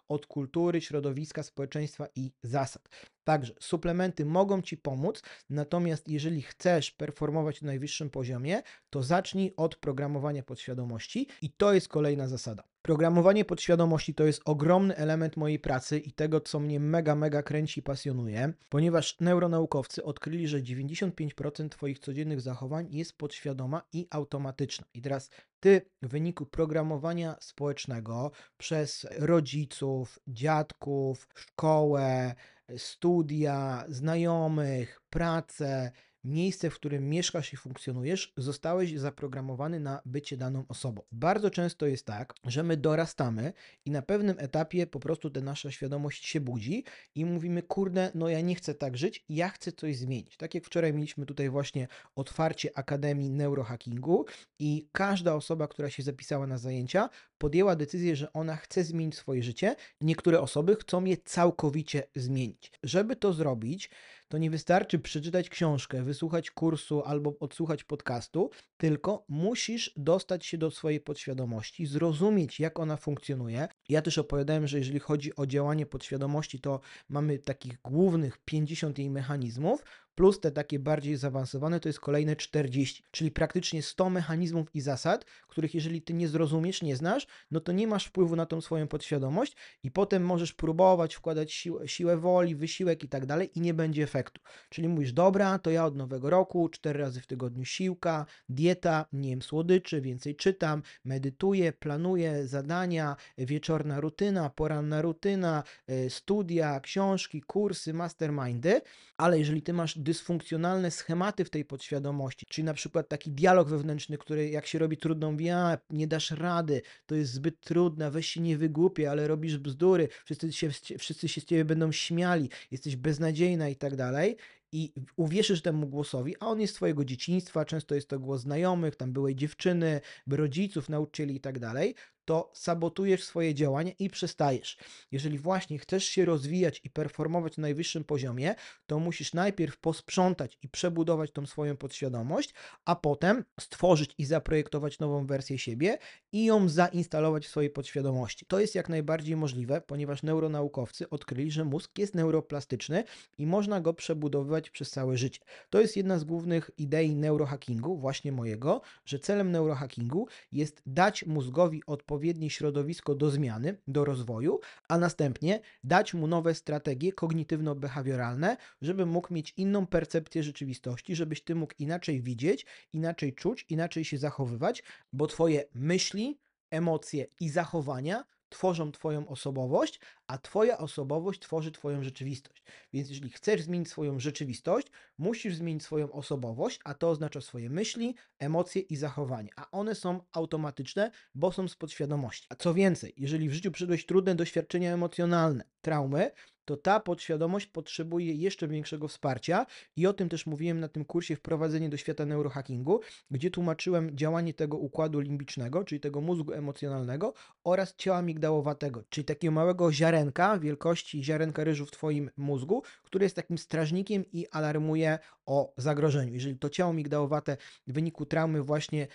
od kultury, środowiska, społeczeństwa i zasad. Także suplementy mogą Ci pomóc, natomiast jeżeli chcesz performować na najwyższym poziomie, to zacznij od programowania podświadomości i to jest kolejna zasada. Programowanie podświadomości to jest ogromny element mojej pracy i tego, co mnie mega, mega kręci i pasjonuje, ponieważ neuronaukowcy odkryli, że 95% Twoich codziennych zachowań jest podświadoma i automatyczna. I teraz Ty w wyniku programowania społecznego przez rodziców, dziadków, szkołę, studia, znajomych, pracę, miejsce, w którym mieszkasz i funkcjonujesz, zostałeś zaprogramowany na bycie daną osobą. Bardzo często jest tak, że my dorastamy i na pewnym etapie po prostu ta nasza świadomość się budzi i mówimy, kurde, no ja nie chcę tak żyć, ja chcę coś zmienić. Tak jak wczoraj mieliśmy tutaj właśnie otwarcie Akademii Neurohackingu i każda osoba, która się zapisała na zajęcia, podjęła decyzję, że ona chce zmienić swoje życie. Niektóre osoby chcą je całkowicie zmienić. Żeby to zrobić, to nie wystarczy przeczytać książkę, wysłuchać kursu albo odsłuchać podcastu, tylko musisz dostać się do swojej podświadomości, zrozumieć, jak ona funkcjonuje. Ja też opowiadałem, że jeżeli chodzi o działanie podświadomości, to mamy takich głównych 50 jej mechanizmów, plus te takie bardziej zaawansowane to jest kolejne 40, czyli praktycznie 100 mechanizmów i zasad, których jeżeli ty nie zrozumiesz, nie znasz, no to nie masz wpływu na tą swoją podświadomość i potem możesz próbować wkładać siłę, siłę woli, wysiłek i tak dalej i nie będzie efektu. Czyli mówisz, dobra, to ja od nowego roku 4 razy w tygodniu siłka, dieta, nie jem słodyczy, więcej czytam, medytuję, planuję zadania, wieczorna rutyna, poranna rutyna, y, studia, książki, kursy, mastermindy, ale jeżeli ty masz dysfunkcjonalne schematy w tej podświadomości, czyli na przykład taki dialog wewnętrzny, który jak się robi trudną, mówi, a nie dasz rady, to jest zbyt trudne, weź się nie wygłupię, ale robisz bzdury, wszyscy się, wszyscy się z ciebie będą śmiali, jesteś beznadziejna i tak dalej. I uwierzysz temu głosowi, a on jest twojego dzieciństwa, często jest to głos znajomych, tam byłej dziewczyny, rodziców, nauczycieli i tak dalej, to sabotujesz swoje działania i przestajesz. Jeżeli właśnie chcesz się rozwijać i performować na najwyższym poziomie, to musisz najpierw posprzątać i przebudować tą swoją podświadomość, a potem stworzyć i zaprojektować nową wersję siebie i ją zainstalować w swojej podświadomości. To jest jak najbardziej możliwe, ponieważ neuronaukowcy odkryli, że mózg jest neuroplastyczny i można go przebudowywać przez całe życie. To jest jedna z głównych idei neurohackingu, właśnie mojego, że celem neurohackingu jest dać mózgowi odpowiednie środowisko do zmiany, do rozwoju, a następnie dać mu nowe strategie kognitywno-behawioralne, żeby mógł mieć inną percepcję rzeczywistości, żebyś ty mógł inaczej widzieć, inaczej czuć, inaczej się zachowywać, bo twoje myśli, emocje i zachowania tworzą Twoją osobowość, a Twoja osobowość tworzy Twoją rzeczywistość. Więc jeżeli chcesz zmienić swoją rzeczywistość, musisz zmienić swoją osobowość, a to oznacza swoje myśli, emocje i zachowanie. A one są automatyczne, bo są z podświadomości. A co więcej, jeżeli w życiu przyszedłeś trudne doświadczenia emocjonalne, traumy, to ta podświadomość potrzebuje jeszcze większego wsparcia i o tym też mówiłem na tym kursie Wprowadzenie do świata neurohackingu, gdzie tłumaczyłem działanie tego układu limbicznego, czyli tego mózgu emocjonalnego oraz ciała migdałowatego, czyli takiego małego ziarenka wielkości ziarenka ryżu w Twoim mózgu, który jest takim strażnikiem i alarmuje o zagrożeniu. Jeżeli to ciało migdałowate w wyniku traumy właśnie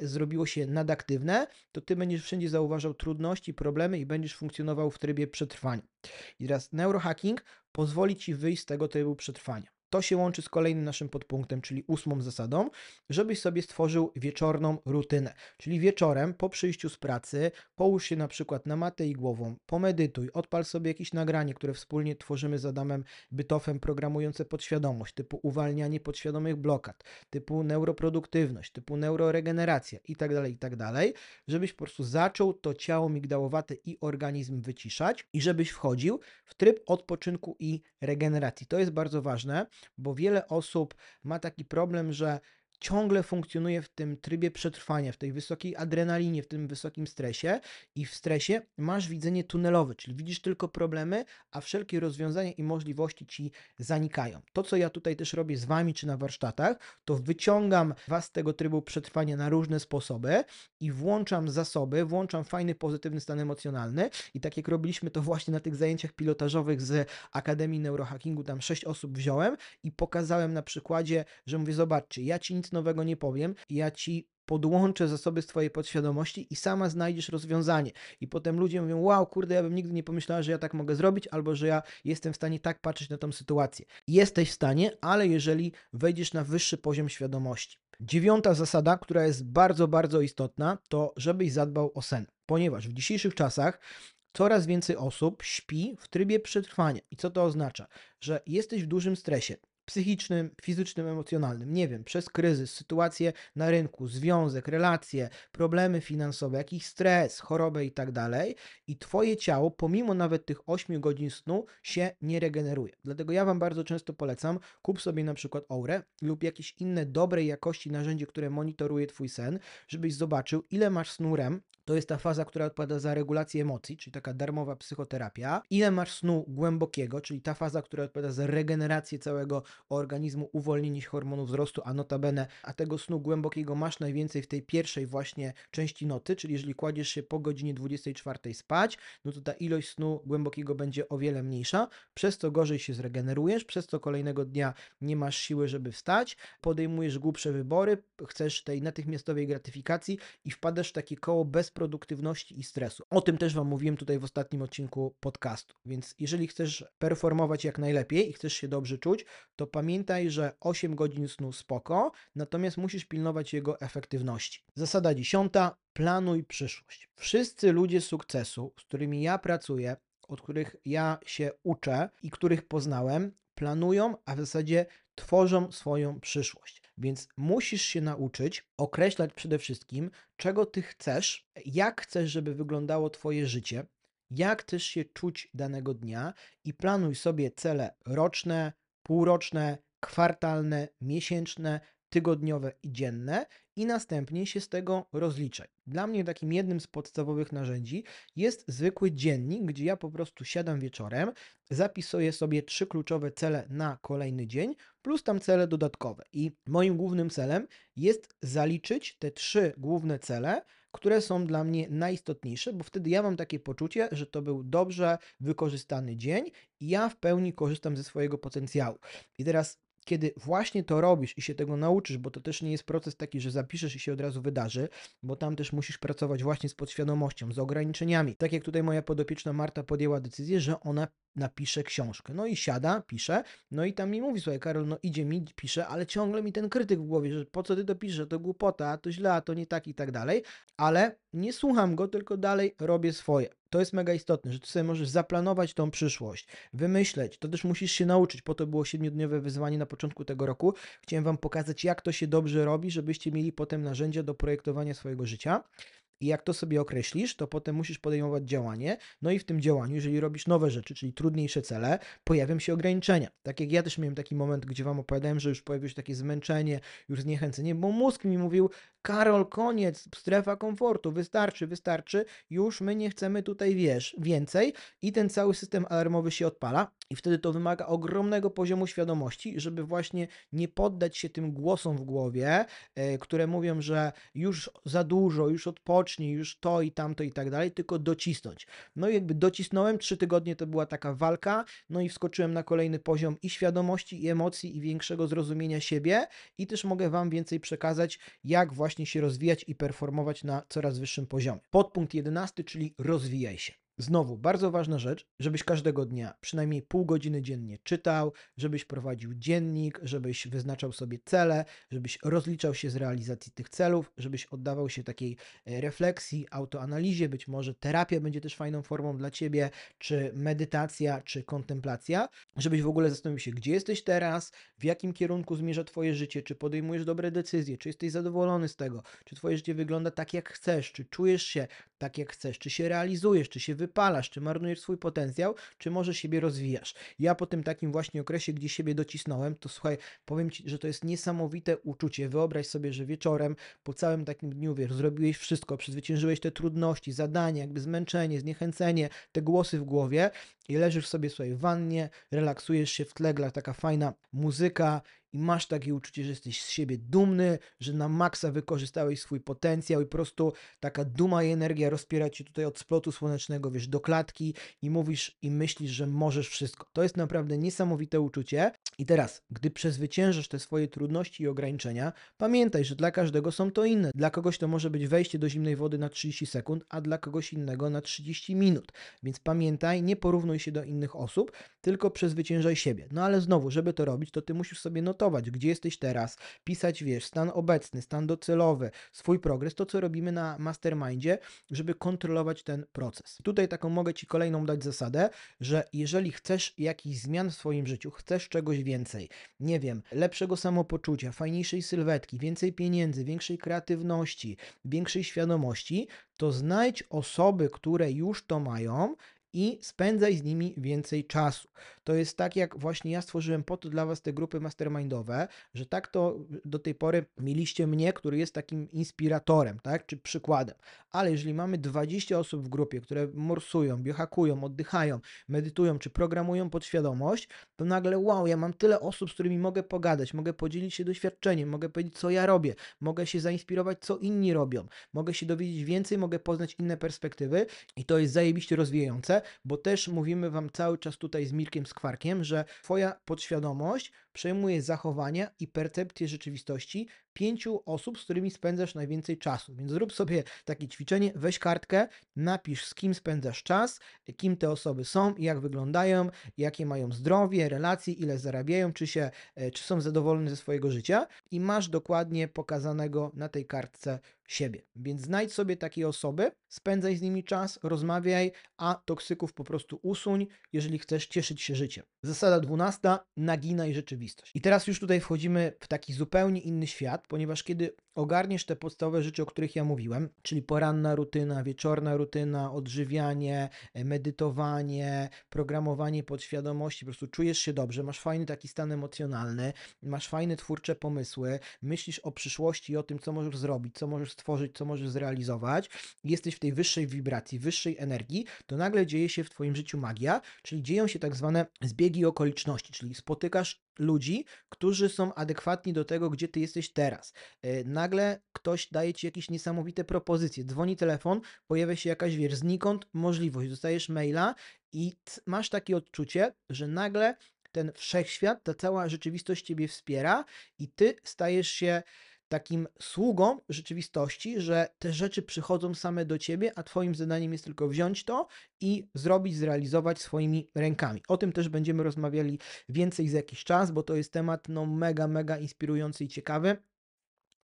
zrobiło się nadaktywne, to Ty będziesz wszędzie zauważał trudności, problemy i będziesz funkcjonował w trybie przetrwania. I teraz neurohacking pozwoli Ci wyjść z tego trybu przetrwania. To się łączy z kolejnym naszym podpunktem, czyli ósmą zasadą, żebyś sobie stworzył wieczorną rutynę. Czyli wieczorem po przyjściu z pracy połóż się na przykład na matę i głową, pomedytuj, odpal sobie jakieś nagranie, które wspólnie tworzymy z Adamem Bytofem, programujące podświadomość, typu uwalnianie podświadomych blokad, typu neuroproduktywność, typu neuroregeneracja itd., tak itd., tak żebyś po prostu zaczął to ciało migdałowate i organizm wyciszać i żebyś wchodził w tryb odpoczynku i regeneracji. To jest bardzo ważne, bo wiele osób ma taki problem, że ciągle funkcjonuje w tym trybie przetrwania, w tej wysokiej adrenalinie, w tym wysokim stresie i w stresie masz widzenie tunelowe, czyli widzisz tylko problemy, a wszelkie rozwiązania i możliwości ci zanikają. To, co ja tutaj też robię z wami czy na warsztatach, to wyciągam was z tego trybu przetrwania na różne sposoby i włączam zasoby, włączam fajny, pozytywny stan emocjonalny i tak jak robiliśmy to właśnie na tych zajęciach pilotażowych z Akademii Neurohackingu, tam sześć osób wziąłem i pokazałem na przykładzie, że mówię, zobaczcie, ja ci nic nowego nie powiem, ja ci podłączę zasoby z Twojej podświadomości i sama znajdziesz rozwiązanie. I potem ludzie mówią: Wow, kurde, ja bym nigdy nie pomyślała, że ja tak mogę zrobić, albo że ja jestem w stanie tak patrzeć na tą sytuację. Jesteś w stanie, ale jeżeli wejdziesz na wyższy poziom świadomości. Dziewiąta zasada, która jest bardzo, bardzo istotna, to żebyś zadbał o sen, ponieważ w dzisiejszych czasach coraz więcej osób śpi w trybie przetrwania. I co to oznacza? Że jesteś w dużym stresie psychicznym, fizycznym, emocjonalnym, nie wiem, przez kryzys, sytuację na rynku, związek, relacje, problemy finansowe, jakiś stres, chorobę i tak dalej, i twoje ciało, pomimo nawet tych 8 godzin snu, się nie regeneruje. Dlatego ja wam bardzo często polecam, kup sobie na przykład Aurę lub jakieś inne dobrej jakości narzędzie, które monitoruje twój sen, żebyś zobaczył, ile masz snu REM, to jest ta faza, która odpowiada za regulację emocji, czyli taka darmowa psychoterapia. Ile masz snu głębokiego, czyli ta faza, która odpowiada za regenerację całego organizmu, uwolnienie hormonów wzrostu, a notabene, a tego snu głębokiego masz najwięcej w tej pierwszej właśnie części nocy, czyli jeżeli kładziesz się po godzinie 24 spać, no to ta ilość snu głębokiego będzie o wiele mniejsza, przez to gorzej się zregenerujesz, przez to kolejnego dnia nie masz siły, żeby wstać, podejmujesz głupsze wybory, chcesz tej natychmiastowej gratyfikacji i wpadasz w takie koło bez produktywności i stresu. O tym też Wam mówiłem tutaj w ostatnim odcinku podcastu. Więc jeżeli chcesz performować jak najlepiej i chcesz się dobrze czuć, to pamiętaj, że 8 godzin snu spoko, natomiast musisz pilnować jego efektywności. Zasada dziesiąta, planuj przyszłość. Wszyscy ludzie sukcesu, z którymi ja pracuję, od których ja się uczę i których poznałem, planują, a w zasadzie tworzą swoją przyszłość. Więc musisz się nauczyć określać przede wszystkim, czego ty chcesz, jak chcesz, żeby wyglądało twoje życie, jak chcesz się czuć danego dnia i planuj sobie cele roczne, półroczne, kwartalne, miesięczne, tygodniowe i dzienne i następnie się z tego rozliczaj. Dla mnie takim jednym z podstawowych narzędzi jest zwykły dziennik, gdzie ja po prostu siadam wieczorem, zapisuję sobie trzy kluczowe cele na kolejny dzień, plus tam cele dodatkowe. I moim głównym celem jest zaliczyć te trzy główne cele, które są dla mnie najistotniejsze, bo wtedy ja mam takie poczucie, że to był dobrze wykorzystany dzień i ja w pełni korzystam ze swojego potencjału. I teraz kiedy właśnie to robisz i się tego nauczysz, bo to też nie jest proces taki, że zapiszesz i się od razu wydarzy, bo tam też musisz pracować właśnie z podświadomością, z ograniczeniami. Tak jak tutaj moja podopieczna Marta podjęła decyzję, że ona napisze książkę. No i siada, pisze, no i tam mi mówi, słuchaj Karol, no idzie mi, pisze, ale ciągle mi ten krytyk w głowie, że po co ty to piszesz, to głupota, to źle, a to nie tak i tak dalej, ale nie słucham go, tylko dalej robię swoje. To jest mega istotne, że ty sobie możesz zaplanować tą przyszłość, wymyśleć, to też musisz się nauczyć, po to było siedmiodniowe wyzwanie na początku tego roku. Chciałem wam pokazać, jak to się dobrze robi, żebyście mieli potem narzędzia do projektowania swojego życia. I jak to sobie określisz, to potem musisz podejmować działanie. No i w tym działaniu, jeżeli robisz nowe rzeczy, czyli trudniejsze cele, pojawią się ograniczenia. Tak jak ja też miałem taki moment, gdzie wam opowiadałem, że już pojawiło się takie zmęczenie, już zniechęcenie, bo mózg mi mówił, Karol, koniec, strefa komfortu, wystarczy, wystarczy, już my nie chcemy tutaj, wiesz, więcej i ten cały system alarmowy się odpala i wtedy to wymaga ogromnego poziomu świadomości, żeby właśnie nie poddać się tym głosom w głowie, e, które mówią, że już za dużo, już odpocznij, już to i tamto i tak dalej, tylko docisnąć. No i jakby docisnąłem, trzy tygodnie to była taka walka, no i wskoczyłem na kolejny poziom i świadomości, i emocji, i większego zrozumienia siebie i też mogę Wam więcej przekazać, jak właśnie się rozwijać i performować na coraz wyższym poziomie. Podpunkt 11, czyli rozwijaj się. Znowu, bardzo ważna rzecz, żebyś każdego dnia przynajmniej pół godziny dziennie czytał, żebyś prowadził dziennik, żebyś wyznaczał sobie cele, żebyś rozliczał się z realizacji tych celów, żebyś oddawał się takiej e, refleksji, autoanalizie, być może terapia będzie też fajną formą dla ciebie, czy medytacja, czy kontemplacja, żebyś w ogóle zastanowił się, gdzie jesteś teraz, w jakim kierunku zmierza twoje życie, czy podejmujesz dobre decyzje, czy jesteś zadowolony z tego, czy twoje życie wygląda tak, jak chcesz, czy czujesz się tak, jak chcesz, czy się realizujesz, czy się wypalasz, czy marnujesz swój potencjał, czy może siebie rozwijasz. Ja po tym takim właśnie okresie, gdzie siebie docisnąłem, to słuchaj, powiem Ci, że to jest niesamowite uczucie. Wyobraź sobie, że wieczorem, po całym takim dniu, wiesz, zrobiłeś wszystko, przezwyciężyłeś te trudności, zadania, jakby zmęczenie, zniechęcenie, te głosy w głowie i leżysz sobie sobie w wannie, relaksujesz się w tle, taka fajna muzyka i masz takie uczucie, że jesteś z siebie dumny, że na maksa wykorzystałeś swój potencjał i po prostu taka duma i energia rozpiera cię tutaj od splotu słonecznego, wiesz, do klatki i mówisz i myślisz, że możesz wszystko. To jest naprawdę niesamowite uczucie. I teraz, gdy przezwyciężysz te swoje trudności i ograniczenia, pamiętaj, że dla każdego są to inne. Dla kogoś to może być wejście do zimnej wody na 30 sekund, a dla kogoś innego na 30 minut. Więc pamiętaj, nie porównuj się do innych osób, tylko przezwyciężaj siebie. No ale znowu, żeby to robić, to ty musisz sobie notować, gdzie jesteś teraz, pisać, wiesz, stan obecny, stan docelowy, swój progres, to co robimy na mastermindzie, żeby kontrolować ten proces. Tutaj taką mogę ci kolejną dać zasadę, że jeżeli chcesz jakichś zmian w swoim życiu, chcesz czegoś więcej, nie wiem, lepszego samopoczucia, fajniejszej sylwetki, więcej pieniędzy, większej kreatywności, większej świadomości, to znajdź osoby, które już to mają i spędzaj z nimi więcej czasu. To jest tak, jak właśnie ja stworzyłem po to dla Was te grupy mastermindowe, że tak to do tej pory mieliście mnie, który jest takim inspiratorem, tak, czy przykładem. Ale jeżeli mamy 20 osób w grupie, które morsują, biohakują, oddychają, medytują, czy programują podświadomość, to nagle wow, ja mam tyle osób, z którymi mogę pogadać, mogę podzielić się doświadczeniem, mogę powiedzieć, co ja robię, mogę się zainspirować, co inni robią, mogę się dowiedzieć więcej, mogę poznać inne perspektywy i to jest zajebiście rozwijające, bo też mówimy Wam cały czas tutaj z Mirkiem Skwarkiem, że Twoja podświadomość przejmuje zachowania i percepcję rzeczywistości pięciu osób, z którymi spędzasz najwięcej czasu. Więc zrób sobie takie ćwiczenie, weź kartkę, napisz z kim spędzasz czas, kim te osoby są, jak wyglądają, jakie mają zdrowie, relacje, ile zarabiają, czy, się, e, czy są zadowoleni ze swojego życia i masz dokładnie pokazanego na tej kartce siebie. Więc znajdź sobie takie osoby, spędzaj z nimi czas, rozmawiaj, a toksyków po prostu usuń, jeżeli chcesz cieszyć się życiem. Zasada dwunasta, naginaj rzeczywistość rzeczywistość. I teraz już tutaj wchodzimy w taki zupełnie inny świat, ponieważ kiedy ogarniesz te podstawowe rzeczy, o których ja mówiłem, czyli poranna rutyna, wieczorna rutyna, odżywianie, e, medytowanie, programowanie podświadomości, po prostu czujesz się dobrze, masz fajny taki stan emocjonalny, masz fajne twórcze pomysły, myślisz o przyszłości i o tym, co możesz zrobić, co możesz stworzyć, co możesz zrealizować, jesteś w tej wyższej wibracji, wyższej energii, to nagle dzieje się w Twoim życiu magia, czyli dzieją się tak zwane zbiegi okoliczności, czyli spotykasz ludzi, którzy są adekwatni do tego, gdzie ty jesteś teraz. E, Nagle ktoś daje ci jakieś niesamowite propozycje, dzwoni telefon, pojawia się jakaś, wiesz, znikąd możliwość, dostajesz maila i masz takie odczucie, że nagle ten wszechświat, ta cała rzeczywistość ciebie wspiera i ty stajesz się takim sługą rzeczywistości, że te rzeczy przychodzą same do ciebie, a twoim zadaniem jest tylko wziąć to i zrobić, zrealizować swoimi rękami. O tym też będziemy rozmawiali więcej za jakiś czas, bo to jest temat no mega, mega inspirujący i ciekawy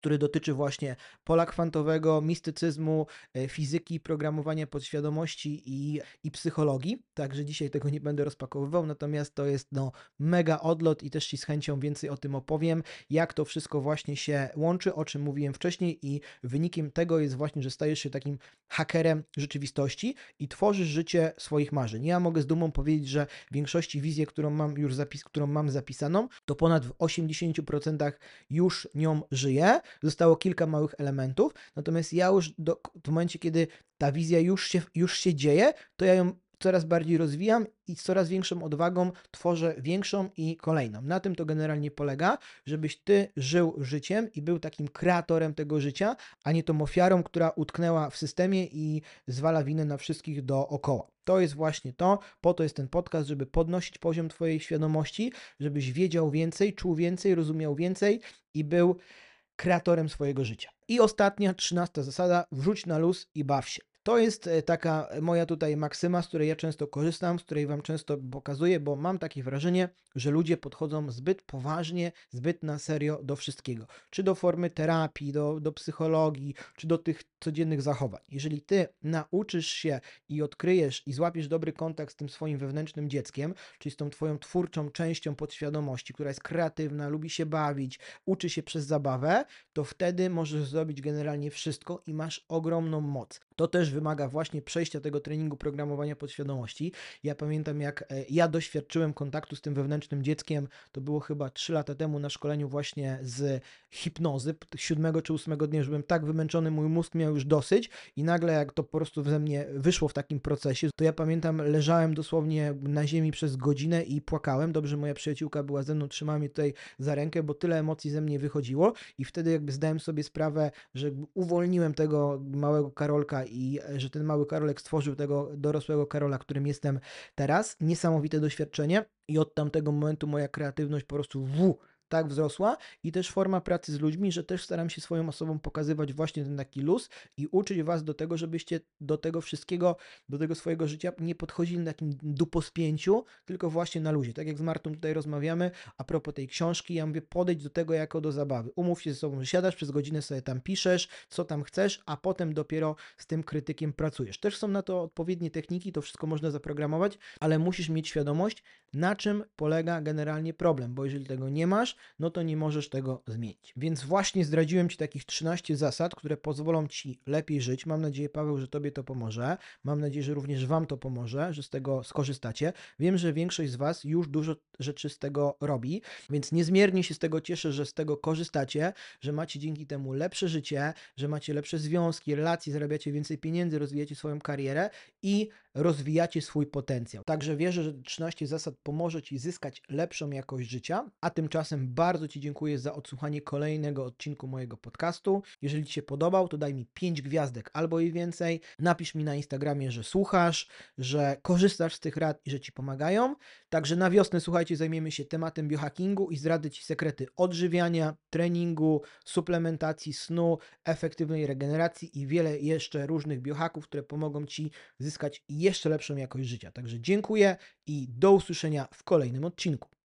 który dotyczy właśnie pola kwantowego, mistycyzmu, e, fizyki, programowania podświadomości i, i psychologii. Także dzisiaj tego nie będę rozpakowywał, natomiast to jest no mega odlot i też Ci z chęcią więcej o tym opowiem, jak to wszystko właśnie się łączy, o czym mówiłem wcześniej i wynikiem tego jest właśnie, że stajesz się takim hakerem rzeczywistości i tworzysz życie swoich marzeń. Ja mogę z dumą powiedzieć, że większości wizję, którą mam już zapis, którą mam zapisaną, to ponad w 80% już nią żyję. Zostało kilka małych elementów, natomiast ja już do, w momencie, kiedy ta wizja już się, już się dzieje, to ja ją coraz bardziej rozwijam i z coraz większą odwagą tworzę większą i kolejną. Na tym to generalnie polega, żebyś ty żył życiem i był takim kreatorem tego życia, a nie tą ofiarą, która utknęła w systemie i zwala winę na wszystkich dookoła. To jest właśnie to, po to jest ten podcast, żeby podnosić poziom Twojej świadomości, żebyś wiedział więcej, czuł więcej, rozumiał więcej i był kreatorem swojego życia. I ostatnia, trzynasta zasada, wrzuć na luz i baw się. To jest e, taka moja tutaj maksyma, z której ja często korzystam, z której Wam często pokazuję, bo mam takie wrażenie, że ludzie podchodzą zbyt poważnie, zbyt na serio do wszystkiego. Czy do formy terapii, do, do psychologii, czy do tych codziennych zachowań. Jeżeli Ty nauczysz się i odkryjesz i złapiesz dobry kontakt z tym swoim wewnętrznym dzieckiem, czyli z tą Twoją twórczą częścią podświadomości, która jest kreatywna, lubi się bawić, uczy się przez zabawę, to wtedy możesz zrobić generalnie wszystko i masz ogromną moc. To też wymaga właśnie przejścia tego treningu programowania podświadomości. Ja pamiętam, jak e, ja doświadczyłem kontaktu z tym wewnętrznym dzieckiem, to było chyba 3 lata temu na szkoleniu właśnie z hipnozy, p- siódmego czy ósmego dnia, że byłem tak wymęczony, mój mózg miał już dosyć i nagle jak to po prostu ze mnie wyszło w takim procesie, to ja pamiętam, leżałem dosłownie na ziemi przez godzinę i płakałem. Dobrze, moja przyjaciółka była ze mną, trzymała mnie tutaj za rękę, bo tyle emocji ze mnie wychodziło i wtedy jakby zdałem sobie sprawę, że uwolniłem tego małego Karolka i e, że ten mały Karolek stworzył tego dorosłego Karola, którym jestem teraz. Niesamowite doświadczenie i od tamtego momentu moja kreatywność po prostu w tak wzrosła i też forma pracy z ludźmi, że też staram się swoją osobą pokazywać właśnie ten taki luz i uczyć was do tego, żebyście do tego wszystkiego, do tego swojego życia nie podchodzili na takim dupospięciu, tylko właśnie na luzie. Tak jak z Martą tutaj rozmawiamy a propos tej książki, ja mówię podejdź do tego jako do zabawy. Umów się ze sobą, że siadasz przez godzinę sobie tam piszesz, co tam chcesz, a potem dopiero z tym krytykiem pracujesz. Też są na to odpowiednie techniki, to wszystko można zaprogramować, ale musisz mieć świadomość, na czym polega generalnie problem, bo jeżeli tego nie masz, no to nie możesz tego zmienić. Więc właśnie zdradziłem Ci takich 13 zasad, które pozwolą Ci lepiej żyć. Mam nadzieję, Paweł, że Tobie to pomoże. Mam nadzieję, że również Wam to pomoże, że z tego skorzystacie. Wiem, że większość z Was już dużo rzeczy z tego robi, więc niezmiernie się z tego cieszę, że z tego korzystacie, że macie dzięki temu lepsze życie, że macie lepsze związki, relacje, zarabiacie więcej pieniędzy, rozwijacie swoją karierę i rozwijacie swój potencjał. Także wierzę, że 13 zasad pomoże Ci zyskać lepszą jakość życia, a tymczasem bardzo Ci dziękuję za odsłuchanie kolejnego odcinku mojego podcastu. Jeżeli Ci się podobał, to daj mi 5 gwiazdek albo i więcej. Napisz mi na Instagramie, że słuchasz, że korzystasz z tych rad i że Ci pomagają. Także na wiosnę, słuchajcie, zajmiemy się tematem biohackingu i zdradzę Ci sekrety odżywiania, treningu, suplementacji, snu, efektywnej regeneracji i wiele jeszcze różnych biohacków, które pomogą Ci zyskać jeszcze lepszą jakość życia. Także dziękuję i do usłyszenia w kolejnym odcinku.